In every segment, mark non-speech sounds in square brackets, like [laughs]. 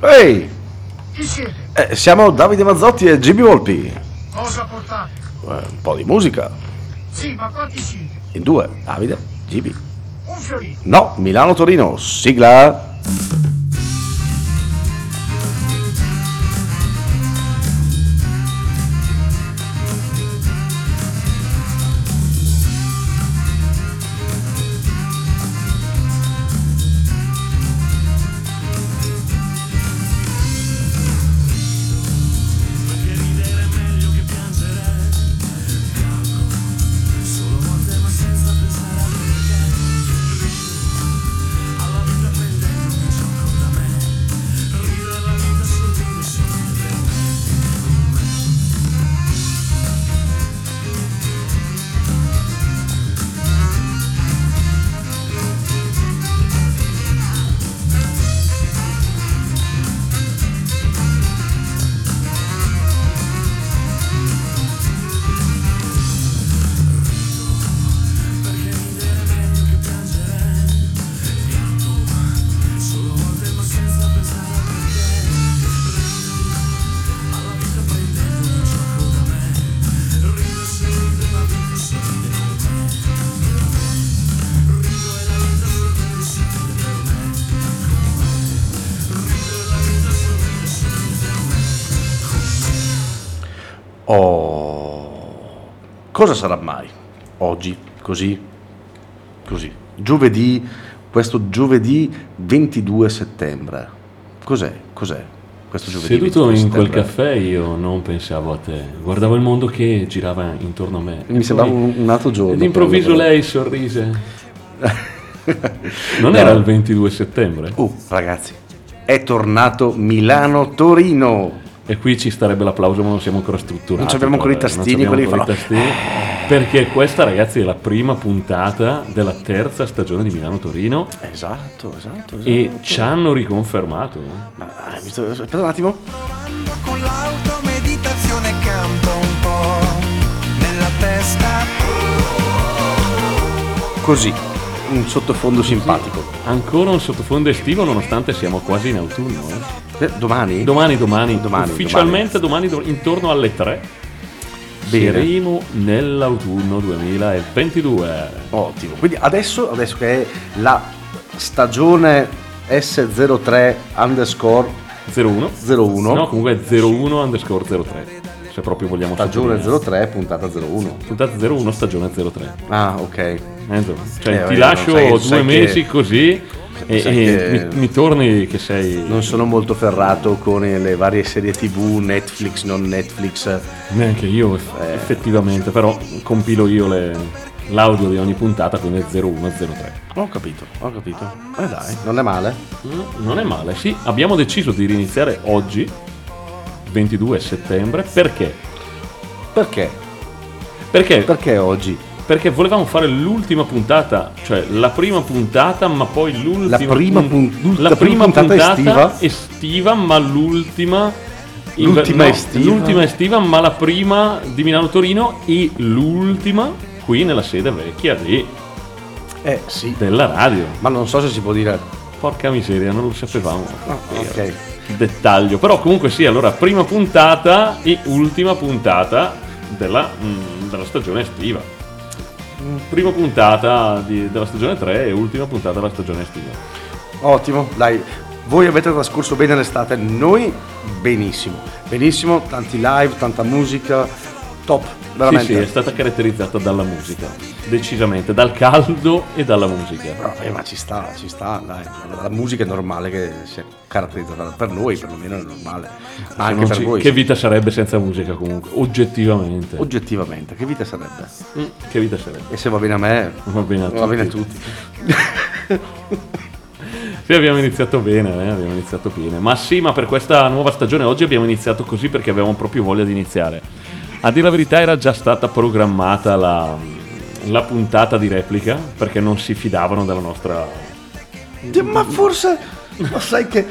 Ehi, Chi siete? eh, siamo Davide Mazzotti e Jimmy Volpi. Cosa portate? Eh, un po' di musica. Sì, ma quanti siete? In due, Davide, Jimmy. Un fiorino. No, Milano-Torino, sigla. Cosa sarà mai oggi, così, così, giovedì, questo giovedì 22 settembre? Cos'è? Cos'è questo giovedì? Seduto 22 in quel settembre? caffè io non pensavo a te, guardavo il mondo che girava intorno a me. Mi sembrava un, altro giorno. Ed improvviso però. lei sorrise. [laughs] Non No. era il 22 settembre? Uh, ragazzi, è tornato Milano-Torino. E qui ci starebbe l'applauso, ma non siamo ancora strutturati. Non abbiamo ancora i eh, tastini, quelli ancora i tastini, Perché questa, ragazzi, è la prima puntata della terza stagione di Milano-Torino Esatto, esatto, esatto. e ci hanno riconfermato. eh. Ma, hai visto- aspetta un attimo. con l'auto meditazione un po' nella testa Così, un sottofondo simpatico. Ancora un sottofondo estivo nonostante siamo quasi in autunno. eh. Eh, domani? Domani, domani, Domani, ufficialmente domani, do- intorno alle 3 Bene. saremo nell'autunno 2022. Ottimo. Quindi adesso, adesso che è la stagione S03 underscore 01? 01, No, comunque è 01 underscore 03. Se proprio vogliamo stagione sottolineare. 03, puntata 01. Puntata 01, stagione 03. Ah, ok. Eh, cioè, Eh, ti lascio sai due sai che- mesi così e, e mi, mi torni che sei... Non sono molto ferrato con le varie serie tv, Netflix, non Netflix. Neanche io Eh. effettivamente, però compilo io le- l'audio di ogni puntata, quindi è 0103. Ho capito, ho capito. Eh dai, non è male. Mm, Non è male, sì. Abbiamo deciso di riniziare oggi, 22 settembre, perché? Perché? Perché? Perché oggi? Perché volevamo fare l'ultima puntata, cioè la prima puntata, ma poi l'ultima La prima pun- la prima puntata estiva? estiva, ma l'ultima L'ultima no, estiva? l'ultima estiva, ma la prima di Milano Torino e l'ultima qui nella sede vecchia di- Eh sì. della radio. Ma non so se si può dire. Porca miseria, non lo sapevamo. Ah, ok. Dettaglio, però comunque sì, allora prima puntata e ultima puntata della, mm, della stagione estiva. Prima puntata di- della stagione 3 e ultima puntata della stagione estiva. Ottimo, dai. Voi avete trascorso bene l'estate, noi benissimo. Benissimo, tanti live, tanta musica. Top, veramente. Sì, sì, è stata caratterizzata dalla musica, decisamente, dal caldo e dalla musica. Vabbè, ma ci sta, ci sta, dai. La musica è normale che sia caratterizzata per noi, perlomeno è normale. Ma anche per ci- voi. Che vita sarebbe senza musica comunque, oggettivamente. Oggettivamente, che vita sarebbe? Mm, che vita sarebbe? E se va bene a me, Va bene a va bene a tutti. tutti. [laughs] Sì, abbiamo iniziato bene, eh, abbiamo iniziato bene. Ma sì, ma per questa nuova stagione oggi abbiamo iniziato così perché avevamo proprio voglia di iniziare. A dire la verità era già stata programmata la, la puntata di replica perché non si fidavano della nostra... Ma forse. Ma sai che.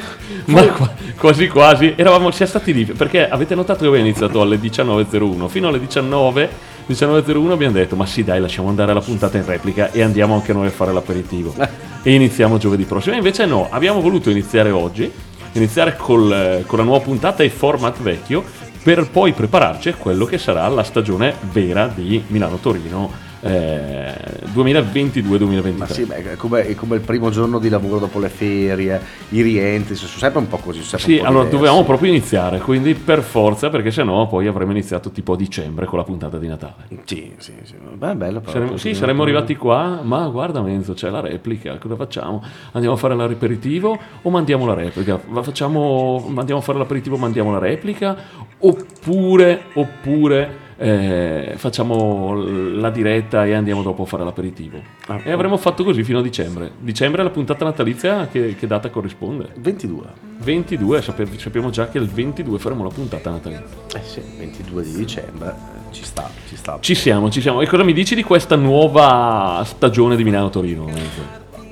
Ma qua- quasi quasi eravamo siamo stati lì perché avete notato che abbiamo iniziato alle 19.01 fino alle 19 19.01 abbiamo detto ma sì dai lasciamo andare la puntata in replica e andiamo anche noi a fare l'aperitivo e iniziamo giovedì prossimo E invece no abbiamo voluto iniziare oggi iniziare col- con la nuova puntata e format vecchio per poi prepararci a quello che sarà la stagione vera di Milano-Torino eh, 2022-2023. Ma sì, beh, è come, è come il primo giorno di lavoro dopo le ferie, i rientri, sono sempre un po' così. Sì, allora diversi. dovevamo proprio iniziare, quindi per forza, perché sennò poi avremmo iniziato tipo a dicembre con la puntata di Natale. Sì, sì, sì. Beh, è bello però. Saremmo, sì, saremmo arrivati qua, ma guarda Menzo, c'è la replica, cosa facciamo? Andiamo a fare l'aperitivo o mandiamo la replica? Facciamo, andiamo a fare l'aperitivo, mandiamo la replica? Oppure, oppure eh, facciamo la diretta e andiamo dopo a fare l'aperitivo? Ah, e avremmo fatto così fino a dicembre. Dicembre è la puntata natalizia, che, che data corrisponde? 22. 22, sape- sappiamo già che il 22 faremo la puntata natalizia. Eh sì, 22 di dicembre, eh, ci sta, ci sta. Ci siamo, ci siamo. E cosa mi dici di questa nuova stagione di Milano-Torino?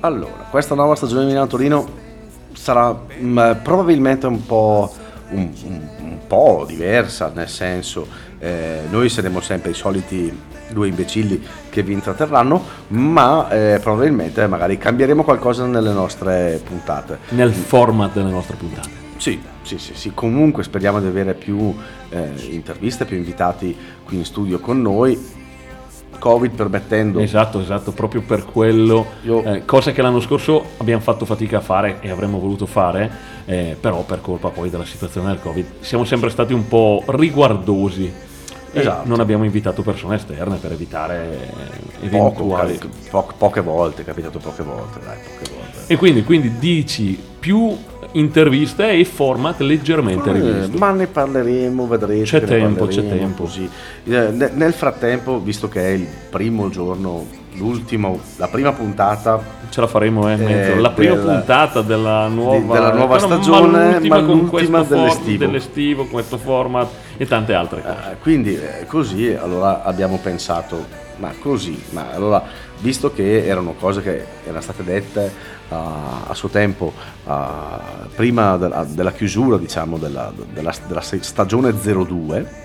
Allora, questa nuova stagione di Milano-Torino sarà mm, probabilmente un po', un, un- un po' diversa, nel senso, eh, noi saremo sempre i soliti due imbecilli che vi intratterranno, ma eh, probabilmente magari cambieremo qualcosa nelle nostre puntate. Nel format delle nostre puntate. Sì, sì, sì, sì. comunque speriamo di avere più eh, interviste, più invitati qui in studio con noi, Covid permettendo. Esatto, esatto, proprio per quello, Io- eh, cosa che l'anno scorso abbiamo fatto fatica a fare e avremmo voluto fare, eh, però per colpa poi della situazione del Covid siamo sempre stati un po' riguardosi. Esatto. non abbiamo invitato persone esterne per evitare Poco, eventuali. ca- po- poche volte, è capitato poche volte, dai, poche volte. E quindi, quindi dici più interviste e format leggermente Eh, rivisti. ma ne parleremo, vedrete. C'è tempo, c'è tempo. Così. Eh, ne- nel frattempo, visto che è il primo giorno, l'ultimo, la prima puntata Ce la faremo, eh, Menzo. la Eh, prima del- puntata della nuova, della nuova ma stagione, l'ultima ma con l'ultima questo for- dell'estivo. con questo format e tante altre cose. Eh, quindi eh, così allora abbiamo pensato, ma così, ma allora visto che erano cose che erano state dette ah, a suo tempo, ah, prima della, della chiusura diciamo della, della- della stagione 02,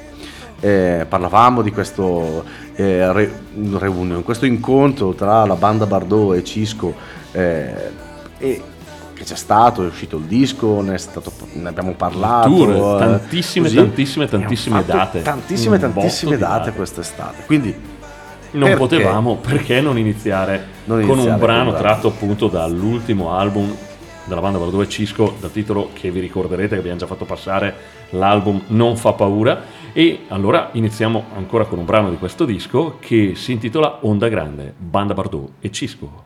eh, parlavamo di questo eh, re- reunion, questo incontro tra la banda Bardot e Cisco eh, e che c'è stato, è uscito il disco, ne, stato- ne abbiamo parlato. Tour, eh, tantissime, così. tantissime, tantissime date. Tantissime, tantissime date. quest'estate. Quindi non perché? potevamo, perché non iniziare Non con iniziare un brano con- tratto appunto dall'ultimo album della banda Bardot e Cisco, dal titolo che vi ricorderete che abbiamo già fatto passare, l'album Non fa paura. E allora iniziamo ancora con un brano di questo disco che si intitola Onda Grande, banda Bardot e Cisco.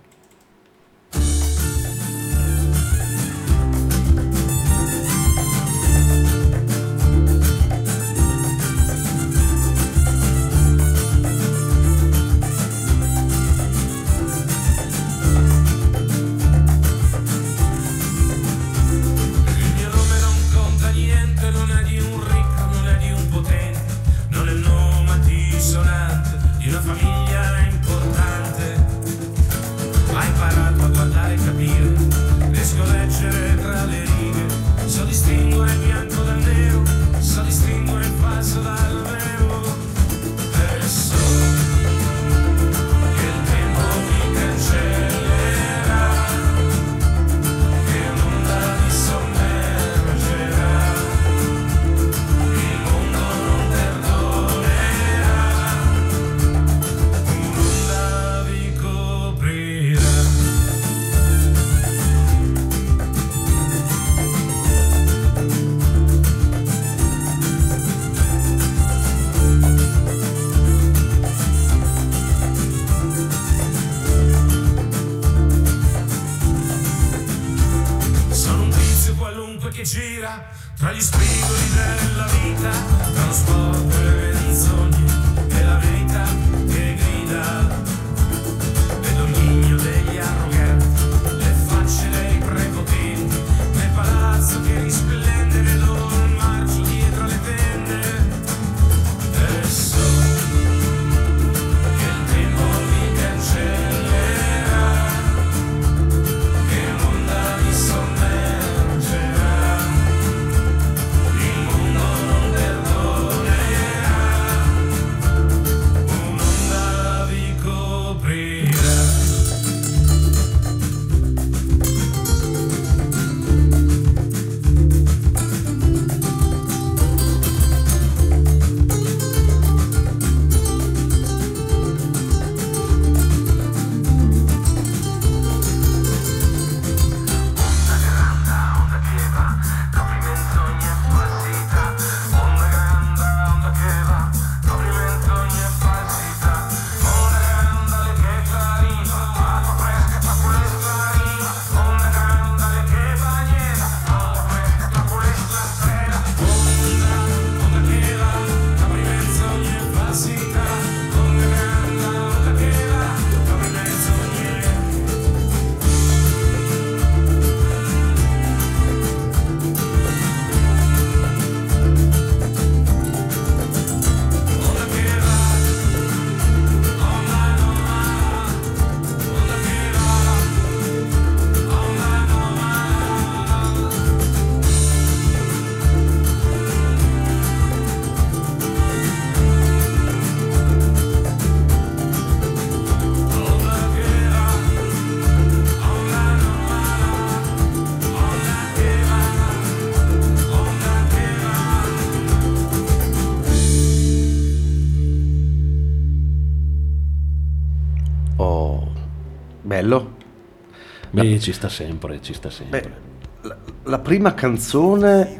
Beh, ci sta sempre, ci sta sempre. Beh, la, la prima canzone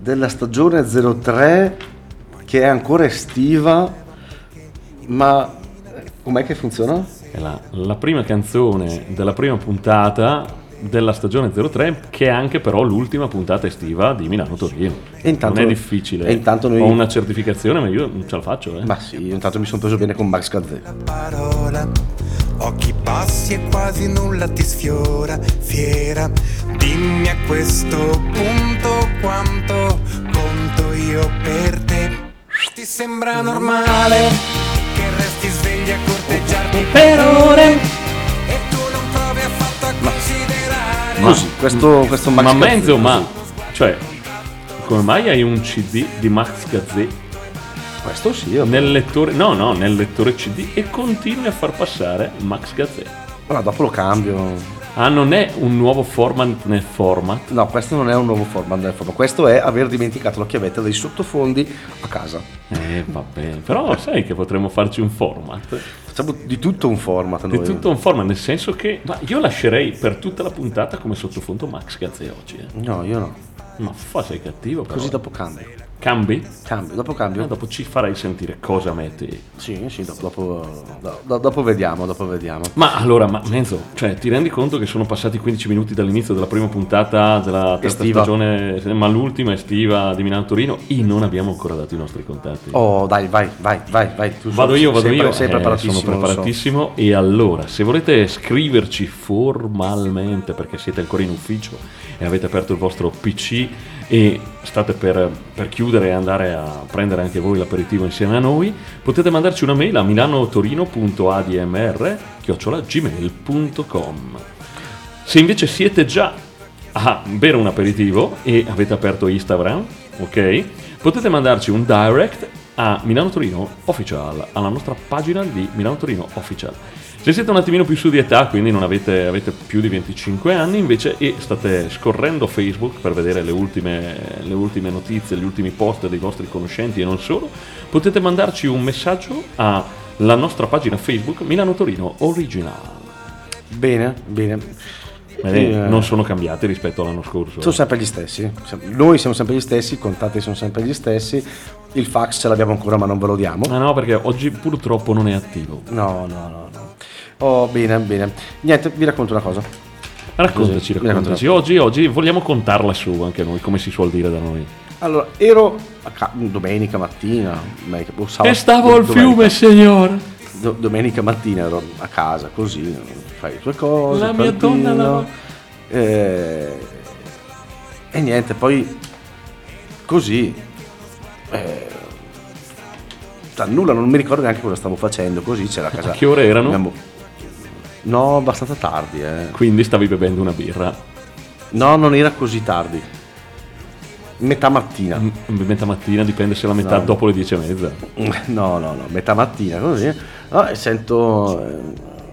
della stagione 03 che è ancora estiva, ma eh, com'è che funziona? È la, la prima canzone della prima puntata della stagione 03 che è anche però l'ultima puntata estiva di Milano Torino. Intanto- non è difficile. intanto noi- Ho una certificazione, ma io non ce la faccio, eh. Ma sì, io intanto mi sono preso bene con Max Gazzè. parola Occhi bassi e quasi nulla ti sfiora Fiera Dimmi a questo punto quanto conto io per te Ti sembra normale che resti svegli a corteggiarti per ore Così, questo, questo Max ma Gazzè, mezzo, ma cioè, come mai hai un CD di Max Gazzè Questo sì, io- nel lettore? No, no, nel lettore CD e continui a far passare Max Gazzè. Allora, dopo lo cambio. Ah, non è un nuovo format nel format. No, questo non è un nuovo format del format. Questo è aver dimenticato la chiavetta dei sottofondi a casa. Eh, va bene. Però sai che potremmo farci un format. Facciamo di tutto un format. Di noi. tutto un format, nel senso che ma io lascerei per tutta la puntata come sottofondo Max Gazzè oggi. eh. No, io no. Ma fa sei cattivo però. Così dopo cambio. Cambi? Cambio, dopo cambio. dopo ci farai sentire cosa metti. Sì, sì, dopo, dopo, do- do- dopo vediamo, dopo vediamo. Ma allora, ma Menzo, cioè, ti rendi conto che sono passati 15 minuti dall'inizio della prima puntata della terza Estiva. stagione, ma l'ultima estiva di Milano Torino, e non abbiamo ancora dato i nostri contatti. Oh, dai, vai, vai, vai, vai. Tu Vado io, vado sempre- io. Sei Eh, preparatissimo. sono lo so. preparatissimo. E allora, se volete scriverci formalmente perché siete ancora in ufficio e avete aperto il vostro PC e state per, per chiudere e andare a prendere anche voi l'aperitivo insieme a noi, potete mandarci una mail a milanotorino.admr gmail.com Se invece siete già a bere un aperitivo e avete aperto Instagram, ok? Potete mandarci un direct a Milano Torino Official, alla nostra pagina di Milano Torino Official. Se siete un attimino più su di età, quindi non avete, avete più di 25 anni invece e state scorrendo Facebook per vedere le ultime, le ultime notizie, gli ultimi post dei vostri conoscenti e non solo, potete mandarci un messaggio alla nostra pagina Facebook Milano Torino Original. Bene, bene. Eh, non sono cambiati rispetto all'anno scorso. Sono sempre gli stessi. Noi siamo sempre gli stessi, i contatti sono sempre gli stessi. Il fax ce l'abbiamo ancora, ma non ve lo diamo. Ah no, perché oggi purtroppo non è attivo. No, no, no, no. Oh, bene, bene. Niente, vi racconto una cosa. Raccontaci, Così, raccontaci. Oggi, oggi vogliamo contarla su anche noi, come si suol dire da noi. Allora, ero ca- domenica mattina, domenica, o sabato- E stavo al fiume, signor. Do- domenica mattina ero a casa così, fai le tue cose. La mia donna lava- Eh, e niente, poi così. eh, da nulla, non mi ricordo neanche cosa stavo facendo. Così c'era a casa. A che ore erano? mia mo- No, abbastanza tardi, eh. Quindi stavi bevendo una birra. No, non era così tardi. Metà mattina. M- Metà mattina, dipende se la metà No. dopo le dieci e mezza. [laughs] No, no, no, metà mattina così. No, e sento, eh,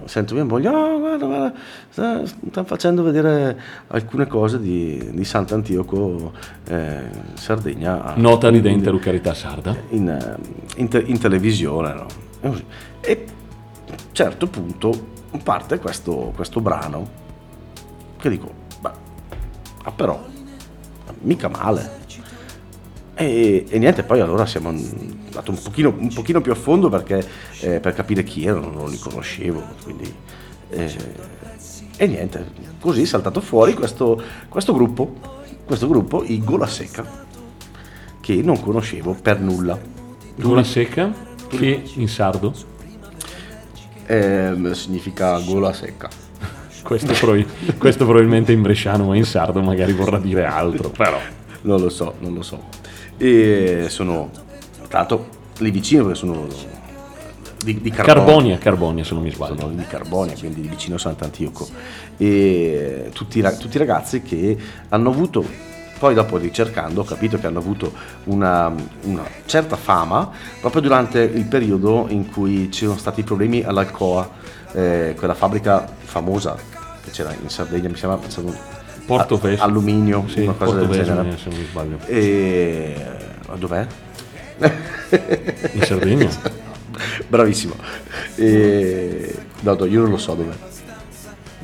sento mia moglie, "Oh, guarda, guarda, sta- stanno facendo vedere alcune cose di, di Sant'Antioco, eh, Sardegna. Nota in- ridente Lucarità Sarda. in, eh, in te- in televisione. no? E a un certo punto parte questo, questo brano che dico, beh, ah però, mica male. E, e niente, poi allora siamo andati un pochino, un pochino più a fondo perché, eh, per capire chi erano, non li conoscevo. Quindi, eh, e niente, così è saltato fuori questo, questo gruppo, questo gruppo, i Gola Secca, che non conoscevo per nulla. Gola secca, che in sardo. Ehm, significa gola secca. Questo, probabil- questo probabilmente in bresciano, ma in sardo magari vorrà dire altro. Però. Non lo so, non lo so. E sono, l'altro, lì vicino perché sono di, di Carbonia. Carbonia, Carbonia se non mi sbaglio. Sono di Carbonia, quindi di vicino a Sant'Antioco. E tutti, tutti i ragazzi che hanno avuto, poi dopo ricercando ho capito che hanno avuto una, una certa fama proprio durante il periodo in cui ci sono stati i problemi all'Alcoa, eh, quella fabbrica famosa che c'era in Sardegna, mi sembra Porto Vesuvio. alluminio, Sì, una cosa Porto del Vesuvio, genere. se non mi sbaglio. E dov'è? In Sardegna? [laughs] Bravissimo. E... No, no, io non lo so dov'è.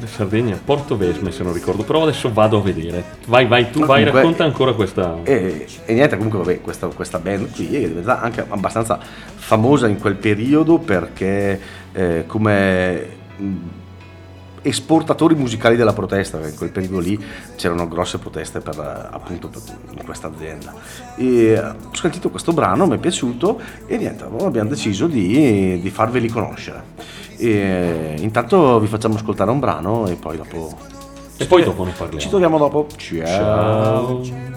Sardegna, Porto Vesme se non ricordo, però adesso vado a vedere. Vai, vai, tu Ma vai, comunque- racconta ancora questa... E, e niente, comunque vabbè, questa, questa band qui è diventata anche abbastanza famosa in quel periodo perché eh, come esportatori musicali della protesta, perché in quel periodo lì c'erano grosse proteste per, appunto per in questa azienda. E eh, ho sentito questo brano, mi è piaciuto e niente, abbiamo deciso di, di farveli conoscere. E, intanto vi facciamo ascoltare un brano e poi dopo... E poi dopo ne parliamo. Ci troviamo dopo. Ciao. Ciao.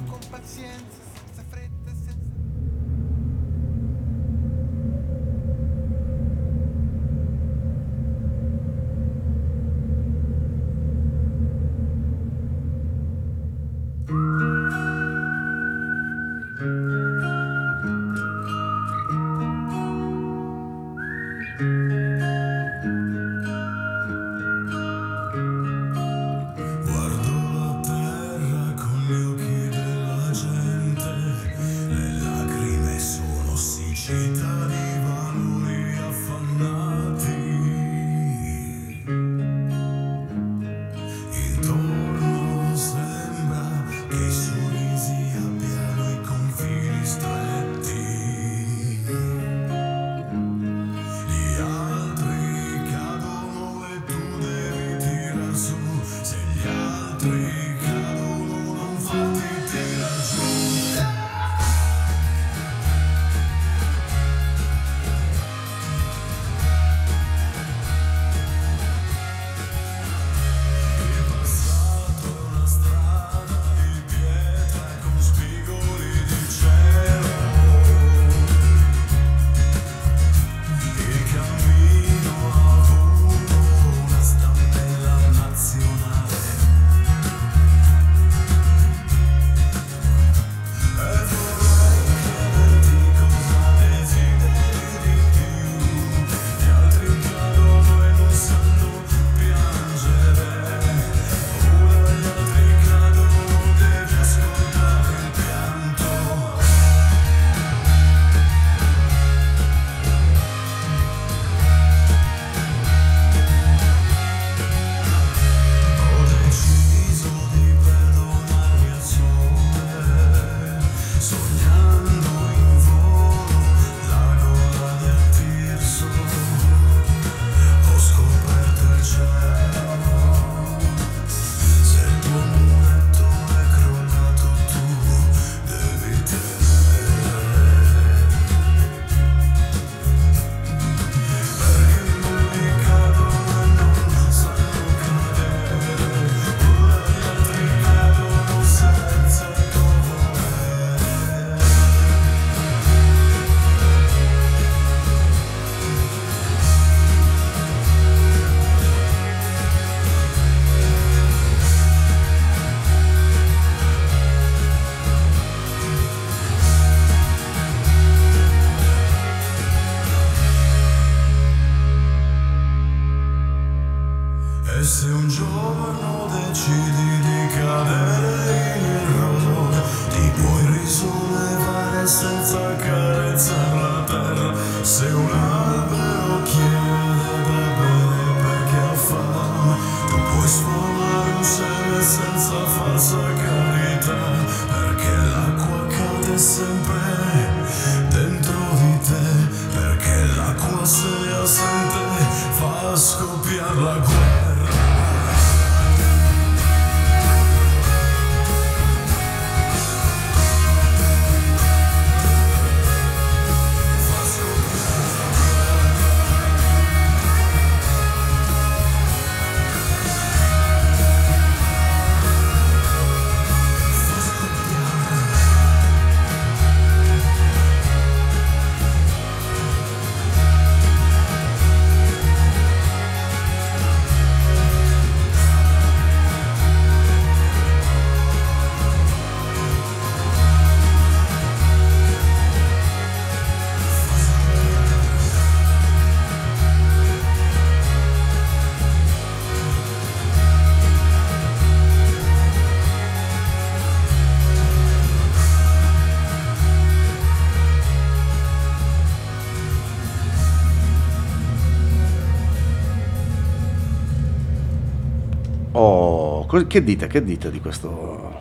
Che dite, che dite di questo,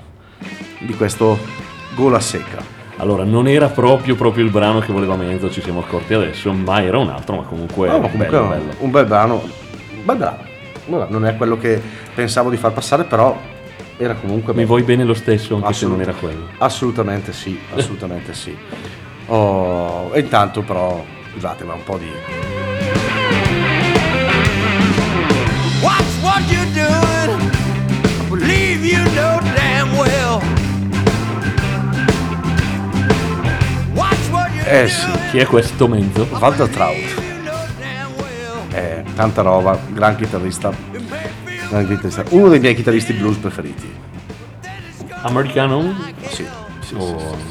di questo gola secca? Allora, non era proprio, proprio il brano che voleva Menzo, ci siamo accorti adesso, ma era un altro, ma comunque, No, ma comunque bello, un- bello. un bel brano, un bel brano. Non è quello che pensavo di far passare, però era comunque Mi bello. vuoi bene lo stesso, anche se non era quello. Assolutamente sì, [laughs] assolutamente sì. Oh, e intanto però, scusate, ma un po' di... Watch what you're doing. You know damn well. Watch what you're Eh sì, Chi è questo Menzo? Walter Trout, è tanta roba, gran chitarrista, gran chitarrista, uno dei miei chitarristi blues preferiti. Americano? Sì, sì, Oh. sì,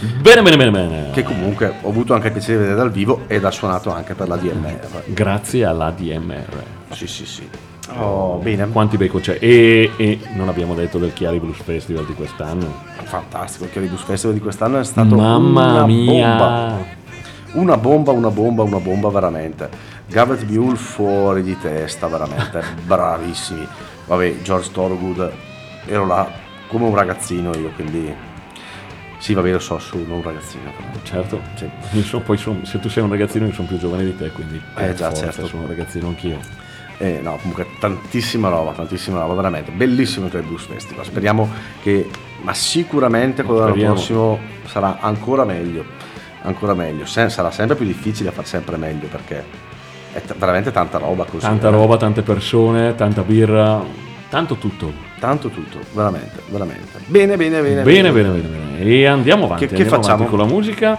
sì. Bene, bene, bene, bene. Che comunque ho avuto anche il piacere di vedere dal vivo ed ha suonato anche per la DMR. Grazie alla DMR. Sì, sì, sì. Oh, bene, Quanti becco c'è? E, e non abbiamo detto del Chiari Blues Festival di quest'anno. fantastico. Il Chiari Blues Festival di quest'anno è stato Mamma una mia! bomba. Una bomba, una bomba, una bomba veramente. Garrett Buell fuori di testa, veramente. [laughs] Bravissimi. Vabbè, George Thorogood, ero là come un ragazzino io, quindi... Sì, vabbè, lo so, sono un ragazzino. però. Certo, Sì. Io so- poi son- se tu sei un ragazzino io sono più giovane di te, quindi Eh, già, forza certo. sono un ragazzino anch'io. Eh, no, comunque tantissima roba, tantissima roba, veramente. Bellissimo il Blues Festival. Speriamo che, ma sicuramente quello dell'anno prossimo sarà ancora meglio. Ancora meglio. Se- sarà sempre più difficile far sempre meglio perché è t- veramente tanta roba così. Tanta eh. roba, tante persone, tanta birra, tanto tutto. Tanto tutto, veramente, veramente. Bene, bene, bene. Bene, bene, bene, bene. E andiamo avanti, Che- che andiamo facciamo? avanti con la musica.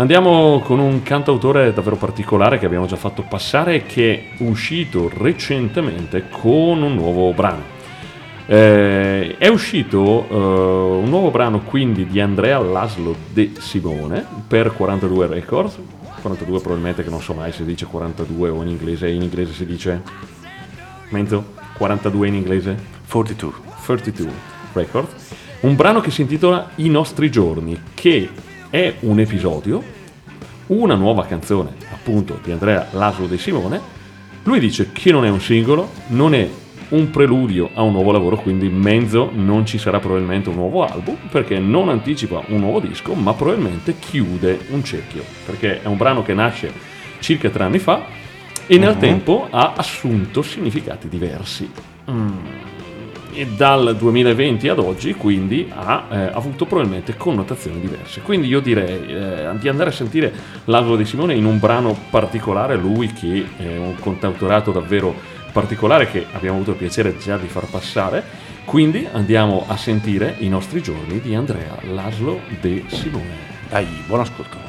Andiamo con un cantautore davvero particolare che abbiamo già fatto passare e che è uscito recentemente con un nuovo brano. Eh, è uscito eh, un nuovo brano quindi di Andrea Laszlo De Simone per 42 Records. 42 probabilmente che non so mai se dice 42 o in inglese, in inglese si dice Mento? 42 in inglese? 42. 32 Records, un brano che si intitola I nostri giorni, che è un episodio, una nuova canzone appunto di Andrea Laszlo De Simone. Lui dice che non è un singolo, non è un preludio a un nuovo lavoro, quindi in mezzo non ci sarà probabilmente un nuovo album, perché non anticipa un nuovo disco, ma probabilmente chiude un cerchio, perché è un brano che nasce circa tre anni fa e nel tempo ha assunto significati diversi. Mm. E dal 2020 ad oggi quindi ha eh, avuto probabilmente connotazioni diverse. Quindi io direi eh, di andare a sentire l'Alvaro di Simone in un brano particolare, lui che è un cantautorato davvero particolare che abbiamo avuto il piacere già di far passare. Quindi andiamo a sentire i nostri giorni di Andrea Laszlo De Simone. Dai, buon ascolto.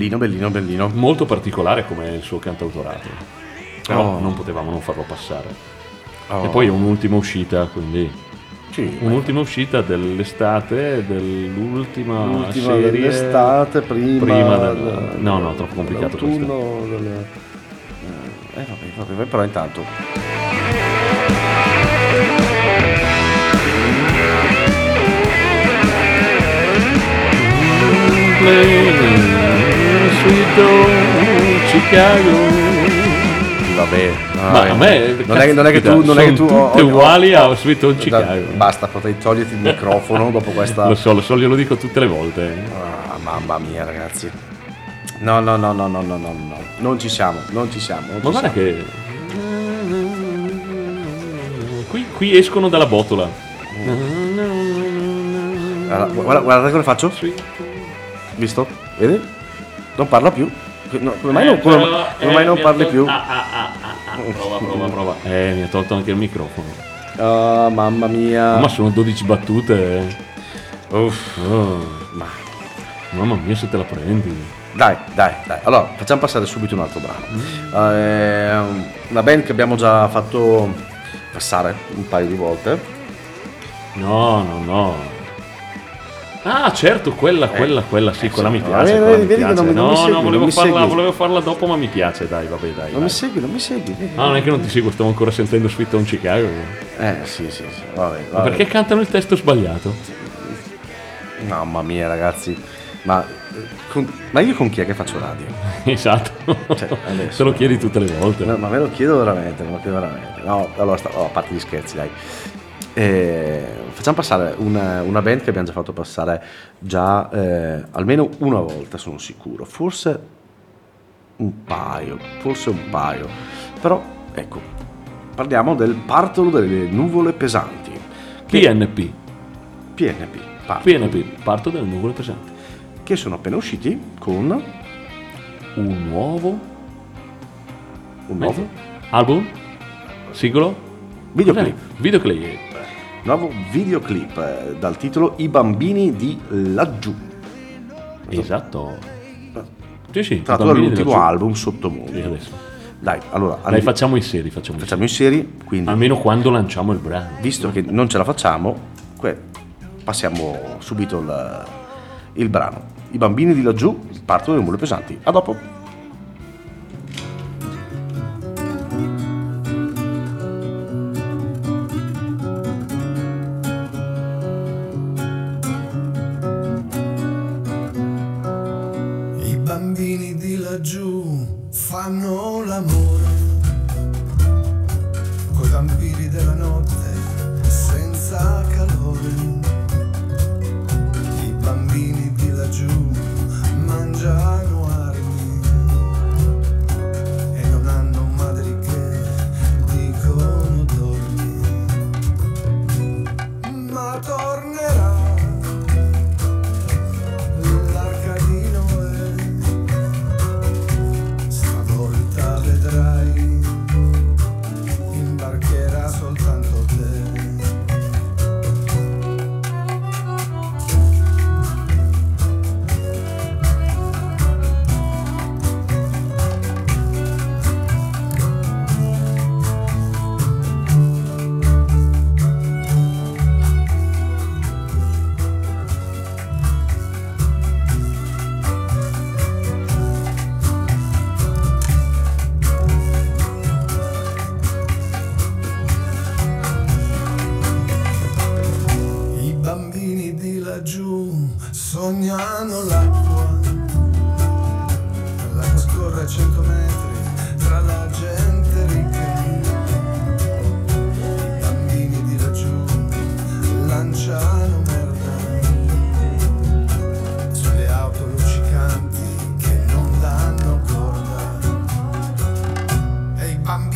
Bellino, bellino, bellino. Molto particolare come il suo cantautorato. Però Oh. non potevamo non farlo passare. Oh, E poi un'ultima uscita, quindi sì, un'ultima uscita dell'estate dell'ultima l'ultima serie dell'estate, prima, prima del- no, no, troppo complicato dell'autunno, del- Eh, vabbè, vabbè, vabbè, però intanto Sweet Home Chicago. vabbè, Ma a me non è, non è che tu non è che tu tutte oh, uguali oh, a Sweet Home Chicago. basta, potrei toglierti il microfono [laughs] dopo questa Lo so, lo so, glielo dico tutte le volte. Ah, mamma mia, ragazzi. No, no, no, no, no, no, no, no. Non ci siamo, non ci siamo. non Ma ci guarda siamo. che. Qui, qui escono dalla botola. Guarda, guarda, guarda come faccio? Visto? Vedi? Non parla più. No, come mai non, come, come mai non parli più? Ah, ah, ah, ah, ah. Prova, prova, prova. [laughs] Eh, mi ha tolto anche il microfono. Ah, mamma mia. Ma sono 12 battute. eh. Uff, Oh, ma- mamma mia, se te la prendi. Dai, dai, dai. Allora, facciamo passare subito un altro brano. Eh, una band che abbiamo già fatto passare un paio di volte. No, no, no. Ah, certo, quella, quella, quella, sì, eh, quella sì, mi no, piace. eh, quella mi vedi piace. mi- no, segui, no, volevo farla, volevo farla dopo, ma mi piace, dai, vabbè, dai. Non vai. mi segui, non mi segui. vedi? Ah, non è che non ti seguo, stavo ancora sentendo Sweet Home Chicago. Eh, sì, sì, sì. Vabbè, vabbè. perché cantano il testo sbagliato? Mamma mia, ragazzi. Ma, eh, con- ma io con chi è che faccio radio? [laughs] Esatto. Cioè, adesso- Se lo chiedi tutte le volte. No, ma me lo chiedo veramente, me lo chiedo veramente. No, allora, sta- oh, a parte gli scherzi, dai. Eh, facciamo passare una, una band che abbiamo già fatto passare già eh, almeno una volta, sono sicuro. Forse un paio, forse un paio. Però, ecco, parliamo del Partolo delle nuvole pesanti. Che- PNP. PNP. Partolo, PNP, parto dalle nuvole pesanti. Che sono appena usciti con Un nuovo un nuovo album? Singolo? videoclip. Videoclip. Nuovo videoclip eh, dal titolo I bambini di laggiù. Esatto. Sì, sì. Tratto dall'ultimo album Sottomondo. Sì, adesso. Dai, allora, Dai, facciamo i seri, facciamo facciamo in serie, quindi Almeno quando lanciamo il brano. visto che non ce la facciamo, passiamo subito il, il brano. I bambini di laggiù partono le mule pesanti. A dopo.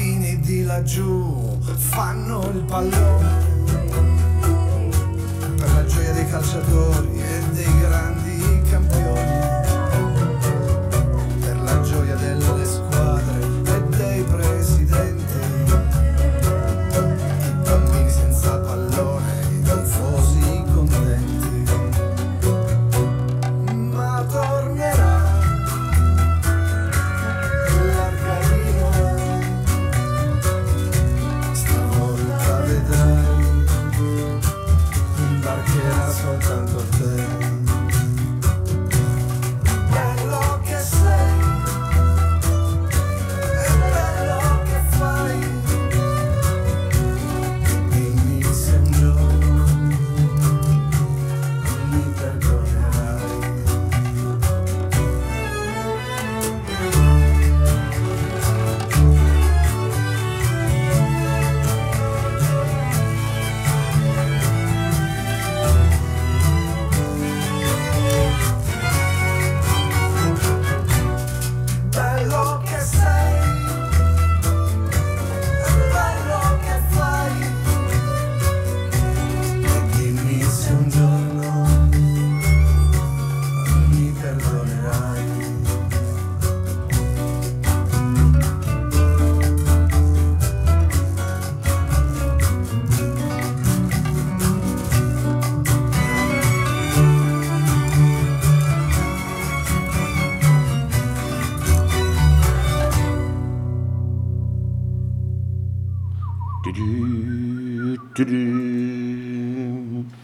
Bambini di laggiù fanno il pallone. Per la gioia dei calciatori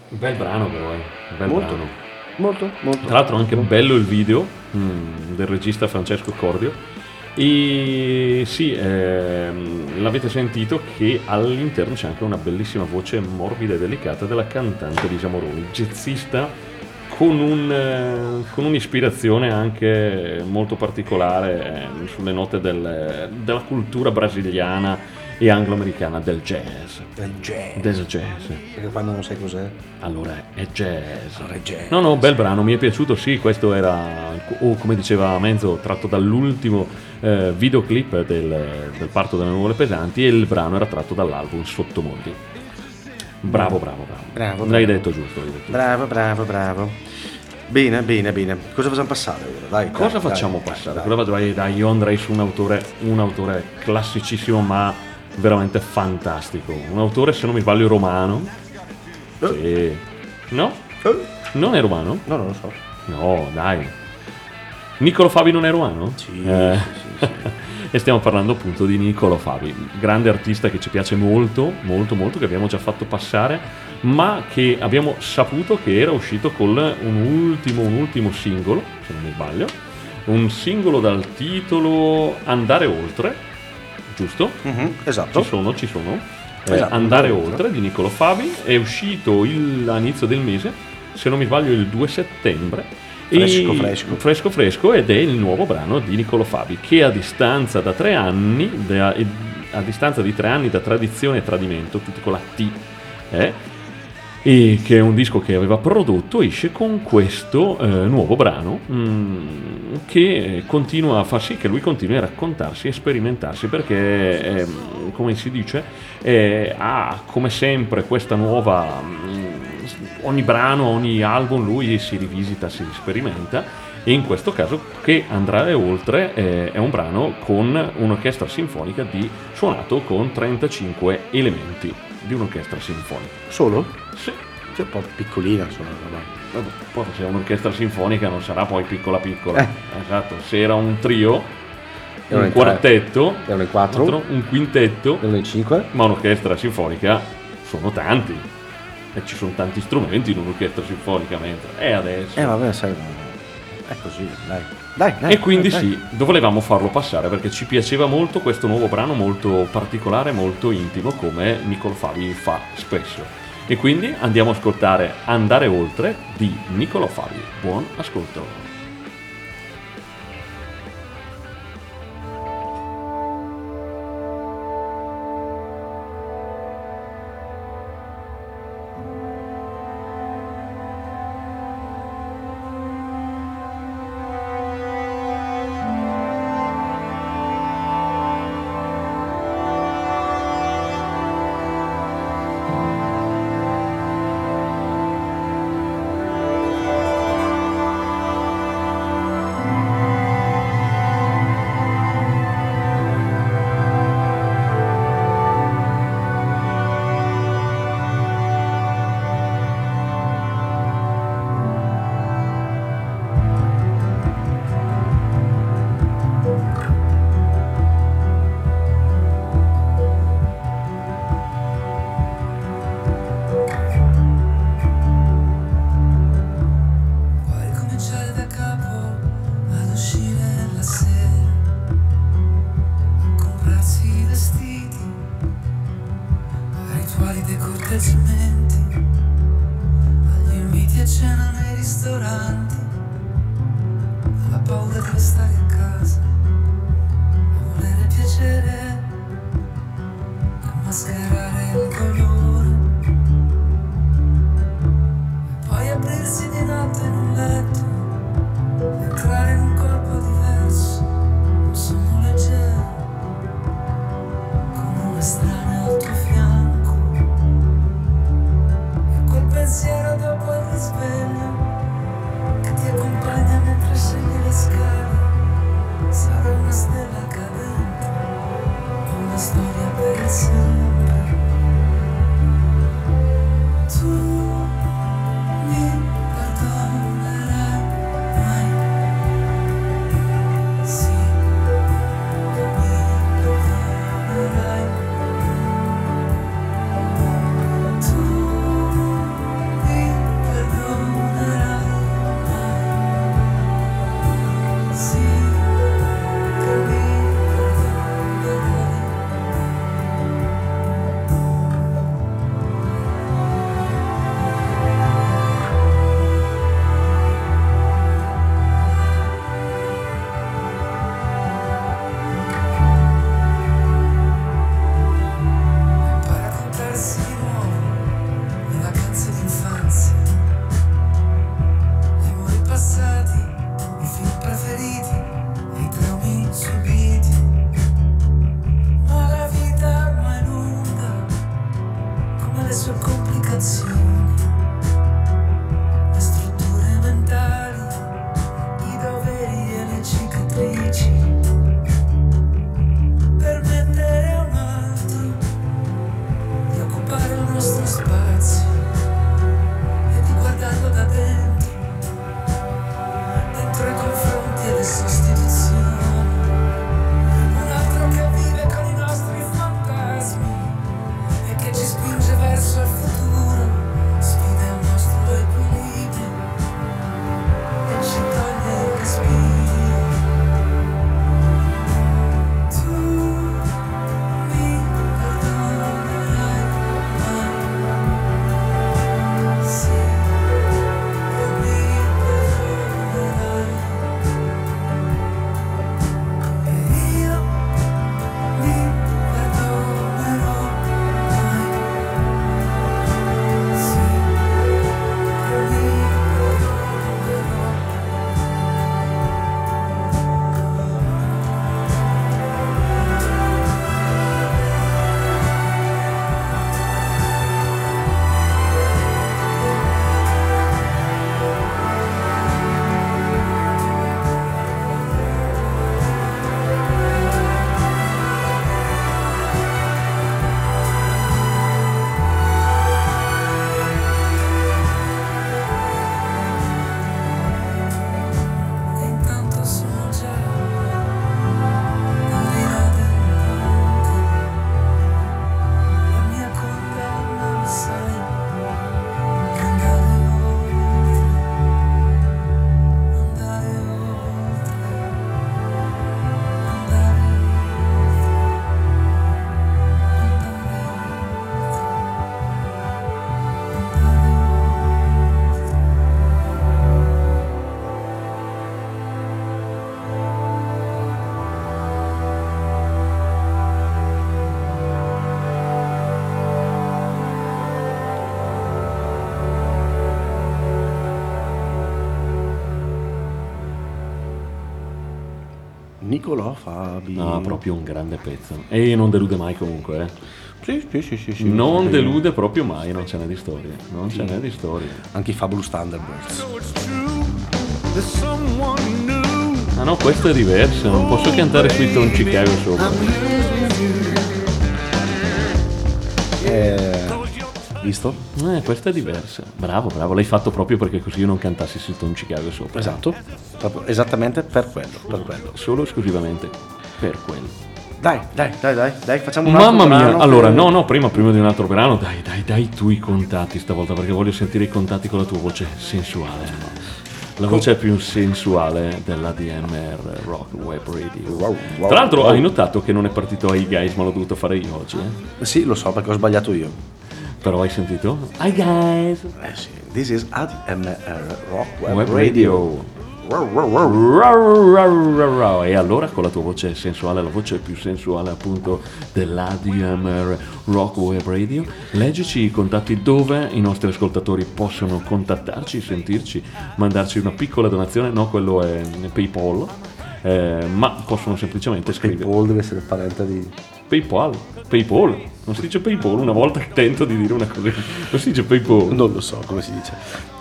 Bel brano però, eh. Bel Molto. brano. Molto, molto. Tra l'altro anche bello il video mm, del regista Francesco Cordio. E sì, ehm, l'avete sentito che all'interno c'è anche una bellissima voce morbida e delicata della cantante Lisa Moroni, jazzista con, un, eh, con un'ispirazione anche molto particolare eh, sulle note del- della cultura brasiliana e anglo-americana del jazz. Del jazz. Del jazz. Perché quando non sai cos'è. Allora è jazz. Allora è jazz. No, no, bel brano, mi è piaciuto, sì, questo era, o come diceva Menzo, tratto dall'ultimo eh, videoclip del, del parto delle nuvole pesanti e il brano era tratto dall'album Sottomondi. Bravo, bravo, bravo. Bravo, L'hai bravo. detto giusto. l'hai detto giusto. Bravo, bravo, bravo. Bene, bene, bene. Cosa facciamo passare ora? Dai, Cosa dai, facciamo dai, passare? dai, Cosa faccio- Dai, dai, io andrei su un autore, un autore classicissimo ma veramente fantastico. Un autore, se non mi sbaglio, romano. Sì. No? Eh? Non è romano? No, non lo so. No, dai. Niccolo Fabi non è romano? Sì, Eh, sì, sì, [laughs] e stiamo parlando appunto di Niccolo Fabi, grande artista che ci piace molto, molto, molto, che abbiamo già fatto passare, ma che abbiamo saputo che era uscito con un ultimo, un ultimo singolo, se non mi sbaglio, un singolo dal titolo Andare Oltre, giusto? Mhm, esatto. Ci sono, ci sono. Eh, Esatto, Andare oltre di Niccolo Fabi è uscito il- all'inizio del mese, se non mi sbaglio il 2 settembre. Fresco, fresco. fresco fresco ed è il nuovo brano di Niccolo Fabi che a distanza da tre anni, da- a distanza di tre anni da tradizione e tradimento, tutti con la T, eh, e che è un disco che aveva prodotto, esce con questo eh, nuovo brano mm, che continua a far sì che lui continui a raccontarsi e sperimentarsi perché, ehm, come si dice, eh, ha come sempre questa nuova... mm, ogni brano, ogni album lui si rivisita, si sperimenta e in questo caso che andrà oltre eh, è un brano con un'orchestra sinfonica di, suonato con 35 elementi di un'orchestra sinfonica. Solo? Sì. Cioè, un po' piccolina, insomma. vabbè. Poi se è un'orchestra sinfonica non sarà poi piccola piccola. Eh. Esatto, se era un trio, Erano un quartetto, Erano in quattro. un quintetto, Erano in cinque. ma un'orchestra sinfonica sono tanti. E ci sono tanti strumenti in un'orchestra sinfonica mentre. E adesso. Eh, vabbè, sai. È così, dai. Dai, dai. E quindi dai. sì, volevamo farlo passare perché ci piaceva molto questo nuovo brano molto particolare, molto intimo come Nicolo Fabi fa spesso. E quindi andiamo a ascoltare Andare oltre di Nicolo Fabi. Buon ascolto. Nicolò Fabi. No, proprio un grande pezzo. E non delude mai comunque, eh. Sì, sì, sì, sì, sì. Non Sì. delude proprio mai, non ce n'è di storie. Non ce n'è di storie. Anche i Fabulous Thunderbirds. Ah no, questo è diverso, non posso cantare sui Tom Chicago sopra. Eh, visto? Eh, questa è diversa. Bravo, bravo, l'hai fatto proprio perché così io non cantassi sui Tom Chicago sopra. Esatto. Proprio esattamente per quello, per quello. Solo esclusivamente per quello. Dai, dai, dai, dai, dai, facciamo un Mamma mia, allora che- no, no, prima, prima di un altro brano, dai, dai, dai tu i contatti stavolta perché voglio sentire i contatti con la tua voce sensuale. La voce più sensuale dell'ADMR Rock Web Radio. Wow, wow, Tra l'altro wow. hai notato che non è partito Hey Guys ma l'ho dovuto fare io oggi, eh? Sì, lo so perché ho sbagliato io. Però hai sentito? Hi guys! Eh sì, this is ADMR Rock Web, Web Radio. Radio. E allora con la tua voce sensuale, la voce più sensuale appunto dell'ADMR Rock Web Radio, leggici i contatti dove i nostri ascoltatori possono contattarci, sentirci, mandarci una piccola donazione, no quello è PayPal, eh, ma possono semplicemente scrivere. PayPal deve essere parente di... PayPal, PayPal, non si dice PayPal una volta che tento di dire una cosa, non si dice PayPal. Non lo so come si dice.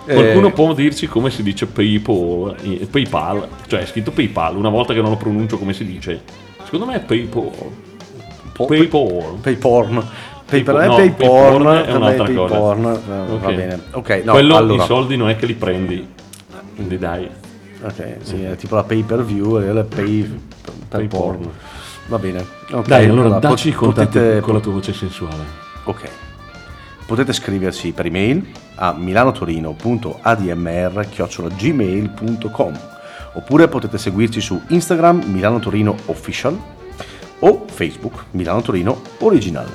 Qualcuno Eh, può dirci come si dice PayPal, eh, PayPal, cioè è scritto PayPal, una volta che non lo pronuncio come si dice. Secondo me è PayPal. po- PayPal. Payporn. Pay, per me no, è Payporn, Payporn è un'altra cosa. Payporn, eh, Ok. va bene. Ok, no, Quello allora. i soldi non è che li prendi, quindi dai. Ok, sì, è tipo la pay per view e la pay per Pay porn. porn. Va bene. ok, Dai, allora dacci i pot- contatti potete- con la tua voce sensuale. Ok. Potete scriverci per email a milanotorino.admr.gmail.com oppure potete seguirci su Instagram Milano Torino Official o Facebook Milano Torino Original.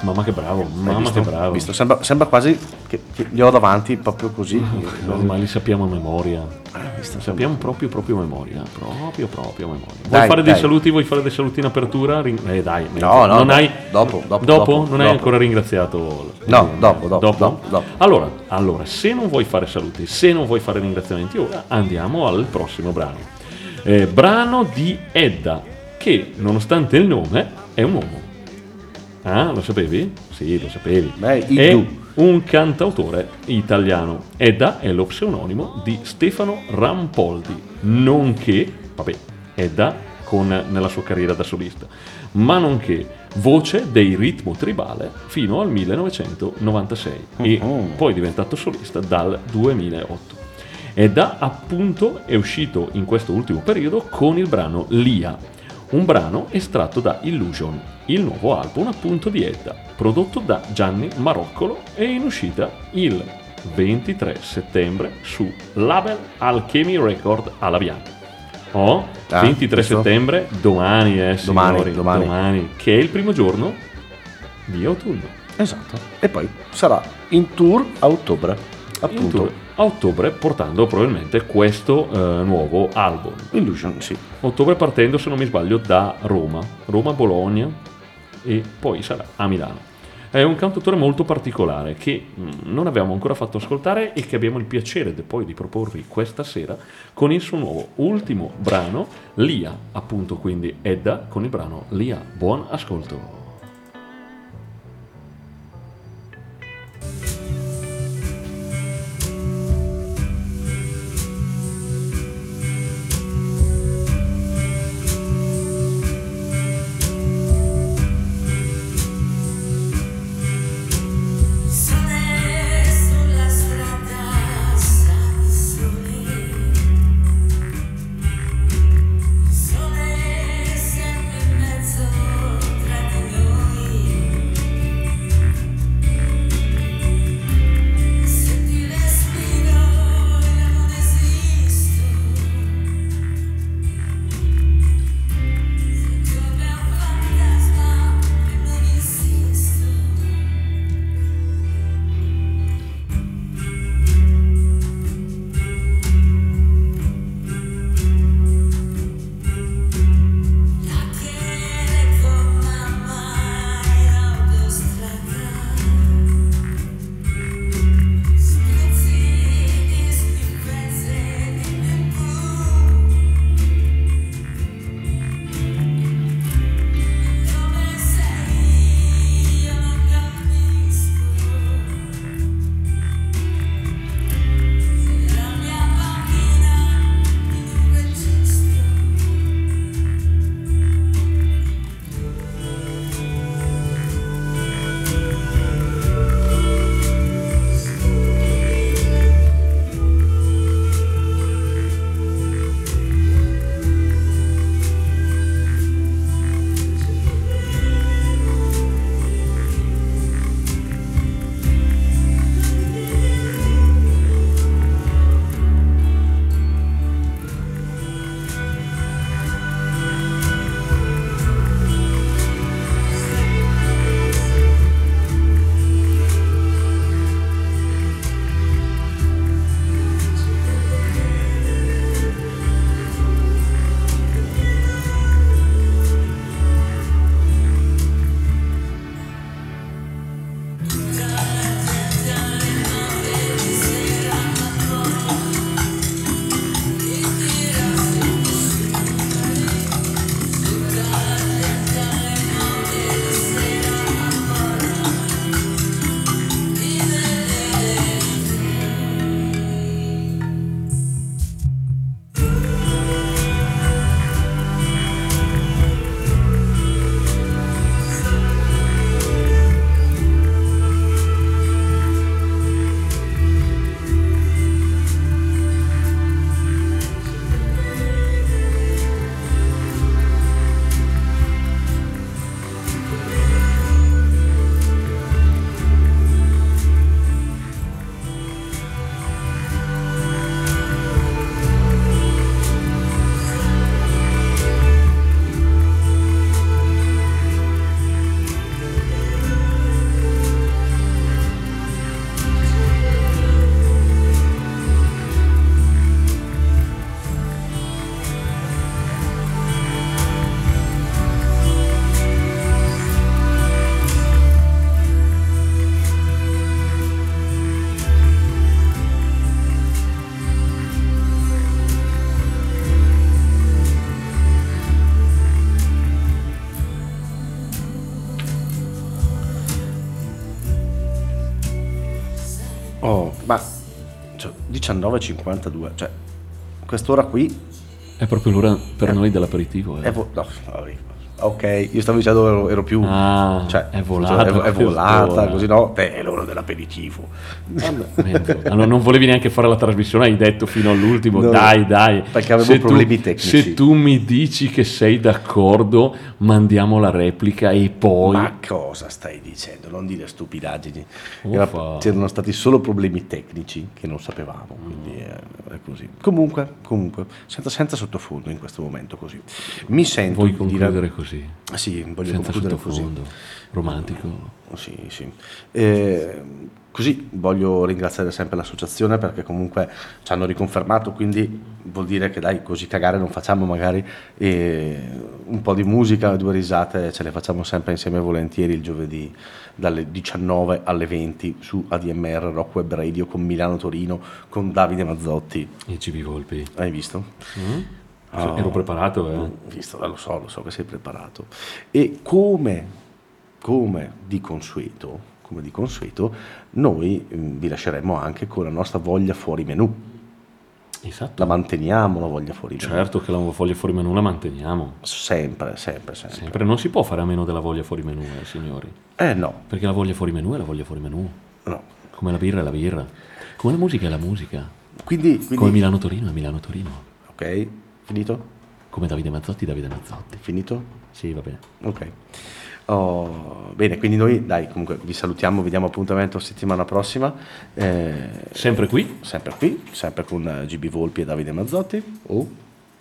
Mamma che bravo, Hai mamma visto? che bravo. Visto? Sembra, sembra quasi che, che li ho davanti proprio così. Ormai li sappiamo a memoria. visto? Sappiamo proprio proprio memoria. Proprio proprio memoria. Vuoi Dai, fare dei dai. saluti? Vuoi fare dei saluti in apertura? Ring- Eh dai, No, no, non no, hai... dopo, dopo, Dopo? dopo, non hai dopo. ancora ringraziato? No, dopo, dopo, dopo, dopo. Allora, allora, se non vuoi fare saluti, se non vuoi fare ringraziamenti ora, andiamo al prossimo brano. Eh, brano di Edda, che nonostante il nome è un uomo. Ah, lo sapevi? Sì, lo sapevi. Beh, è Iddu. un cantautore italiano. Edda è lo pseudonimo di Stefano Rampoldi, nonché, vabbè, Edda con, nella sua carriera da solista, ma nonché voce dei ritmo tribale fino al 1996 e Mhm. poi diventato solista dal 2008. Edda appunto è uscito in questo ultimo periodo con il brano Lia, un brano estratto da Illusion, il nuovo album appunto di Edda, prodotto da Gianni Maroccolo e in uscita il 23 settembre su label Alchemy Record a Labiano. Oh, Ah, 23 giusto. settembre, domani, eh, Domani, signori, domani. che è il primo giorno di autunno. Esatto. E poi sarà in tour a ottobre. Appunto. A ottobre portando probabilmente questo eh, nuovo album. Illusion, sì. Ottobre partendo, se non mi sbaglio, da Roma, Roma, Bologna e poi sarà a Milano. È un cantautore molto particolare che mm, non abbiamo ancora fatto ascoltare e che abbiamo il piacere de- poi di proporvi questa sera con il suo nuovo ultimo brano, Lia, appunto quindi Edda con il brano Lia. Buon ascolto. 19.52, cioè quest'ora qui È proprio l'ora per noi dell'aperitivo. eh. è, vo- no, sorry. Ok, io stavo dicendo ero, ero più... Ah, cioè, è volata È, è volata, così no? Beh, è l'ora dell'aperitivo. [laughs] Allora, non volevi neanche fare la trasmissione, hai detto fino all'ultimo, No, dai, dai. perché avevo Se tu- problemi tecnici. Se tu mi dici che sei d'accordo, mandiamo la replica e poi... Ma cosa stai dicendo? Non dire stupidaggini. Era- c'erano stati solo problemi tecnici che non sapevamo, quindi è, è così. Comunque, comunque, senza, senza sottofondo in questo momento così. Mi sento Vuoi concludere dire... così? Sì, voglio Senza concludere così. sottofondo, romantico. Sì, sì. Eh, così voglio ringraziare sempre l'associazione perché comunque ci hanno riconfermato, quindi vuol dire che dai, così cagare non facciamo magari un po' di musica, due risate, ce le facciamo sempre insieme volentieri il giovedì dalle 19 alle 20 su ADMR Rock Web Radio con Milano Torino, con Davide Mazzotti. E GB Volpi. Hai visto? Cioè, Ero preparato, eh. Visto, lo so, lo so che sei preparato. E come, come di consueto, come di consueto, noi mm, vi lasceremo anche con la nostra voglia fuori menù. Esatto. La manteniamo la voglia fuori menù. Certo che la voglia fuori menù la manteniamo. Sempre, sempre, sempre. Sempre. Non si può fare a meno della voglia fuori menù, eh, signori. Eh no, Perché la voglia fuori menù è la voglia fuori menù. no. Come la birra è la birra. Come la musica è la musica. Quindi, quindi Come Milano Torino è Milano Torino. ok, finito? Come Davide Mazzotti Davide Mazzotti. Finito? Sì, va bene. Ok. Oh, bene, quindi noi dai, comunque vi salutiamo, vi diamo appuntamento settimana prossima. Eh, Sempre qui? sempre qui, sempre con GB Volpi e Davide Mazzotti. O,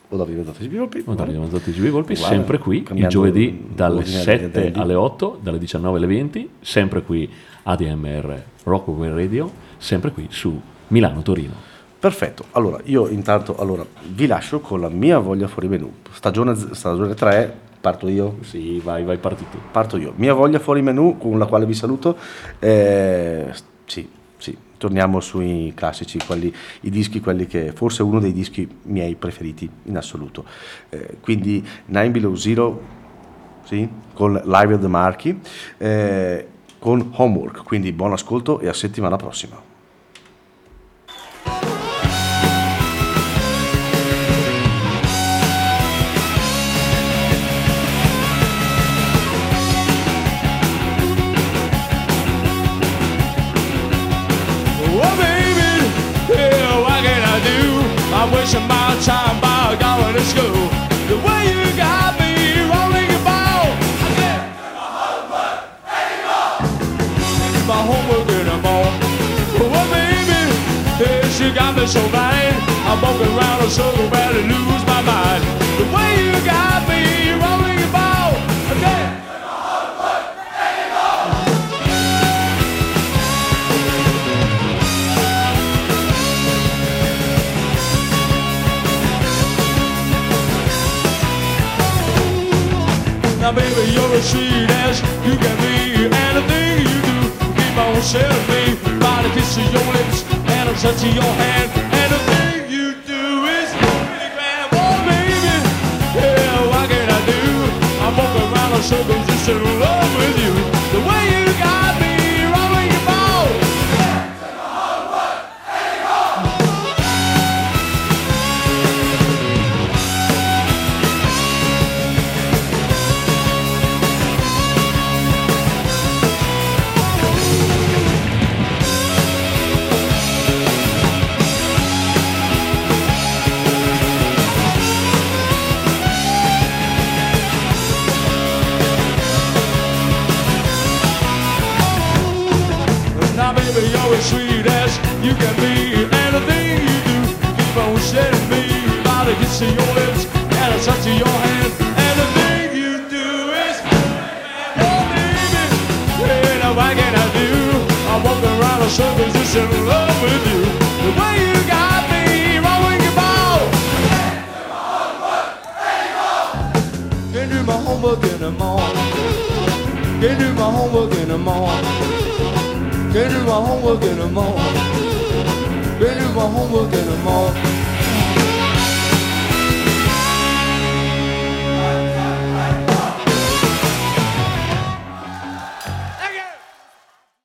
o Davide Mazzotti e GB Volpi. Con Davide Mazzotti e GB Volpi, Guarda, sempre qui, il giovedì dalle l'ordine degli 7 addendi. alle 8, dalle 19 alle 20, sempre qui ADMR Rock Web Radio, sempre qui su Milano Torino. Perfetto, allora io intanto allora, vi lascio con la mia voglia fuori menù. Stagione, stagione 3, parto io. Sì, vai, vai, parti tu. Parto io. Mia voglia fuori menù con la quale vi saluto. Eh, sì, sì, torniamo sui classici, quelli, i dischi, quelli che forse uno dei dischi miei preferiti in assoluto. Eh, quindi Nine Below Zero, sì, con Live of the Marchi, eh, con Homework. Quindi buon ascolto e a settimana prossima. Time by going to school. The way you got me rolling ball, I can't do my homework anymore. Do my homework anymore? Oh, baby, yeah, she got me so blind. I'm walking around a circle, Now, baby, you're as sweet as you can be. Anything you do, keep on setting me. Body the kiss of your lips and a touch of your hand. Can't do my homework anymore. Can't do my homework anymore. Can't do my homework anymore.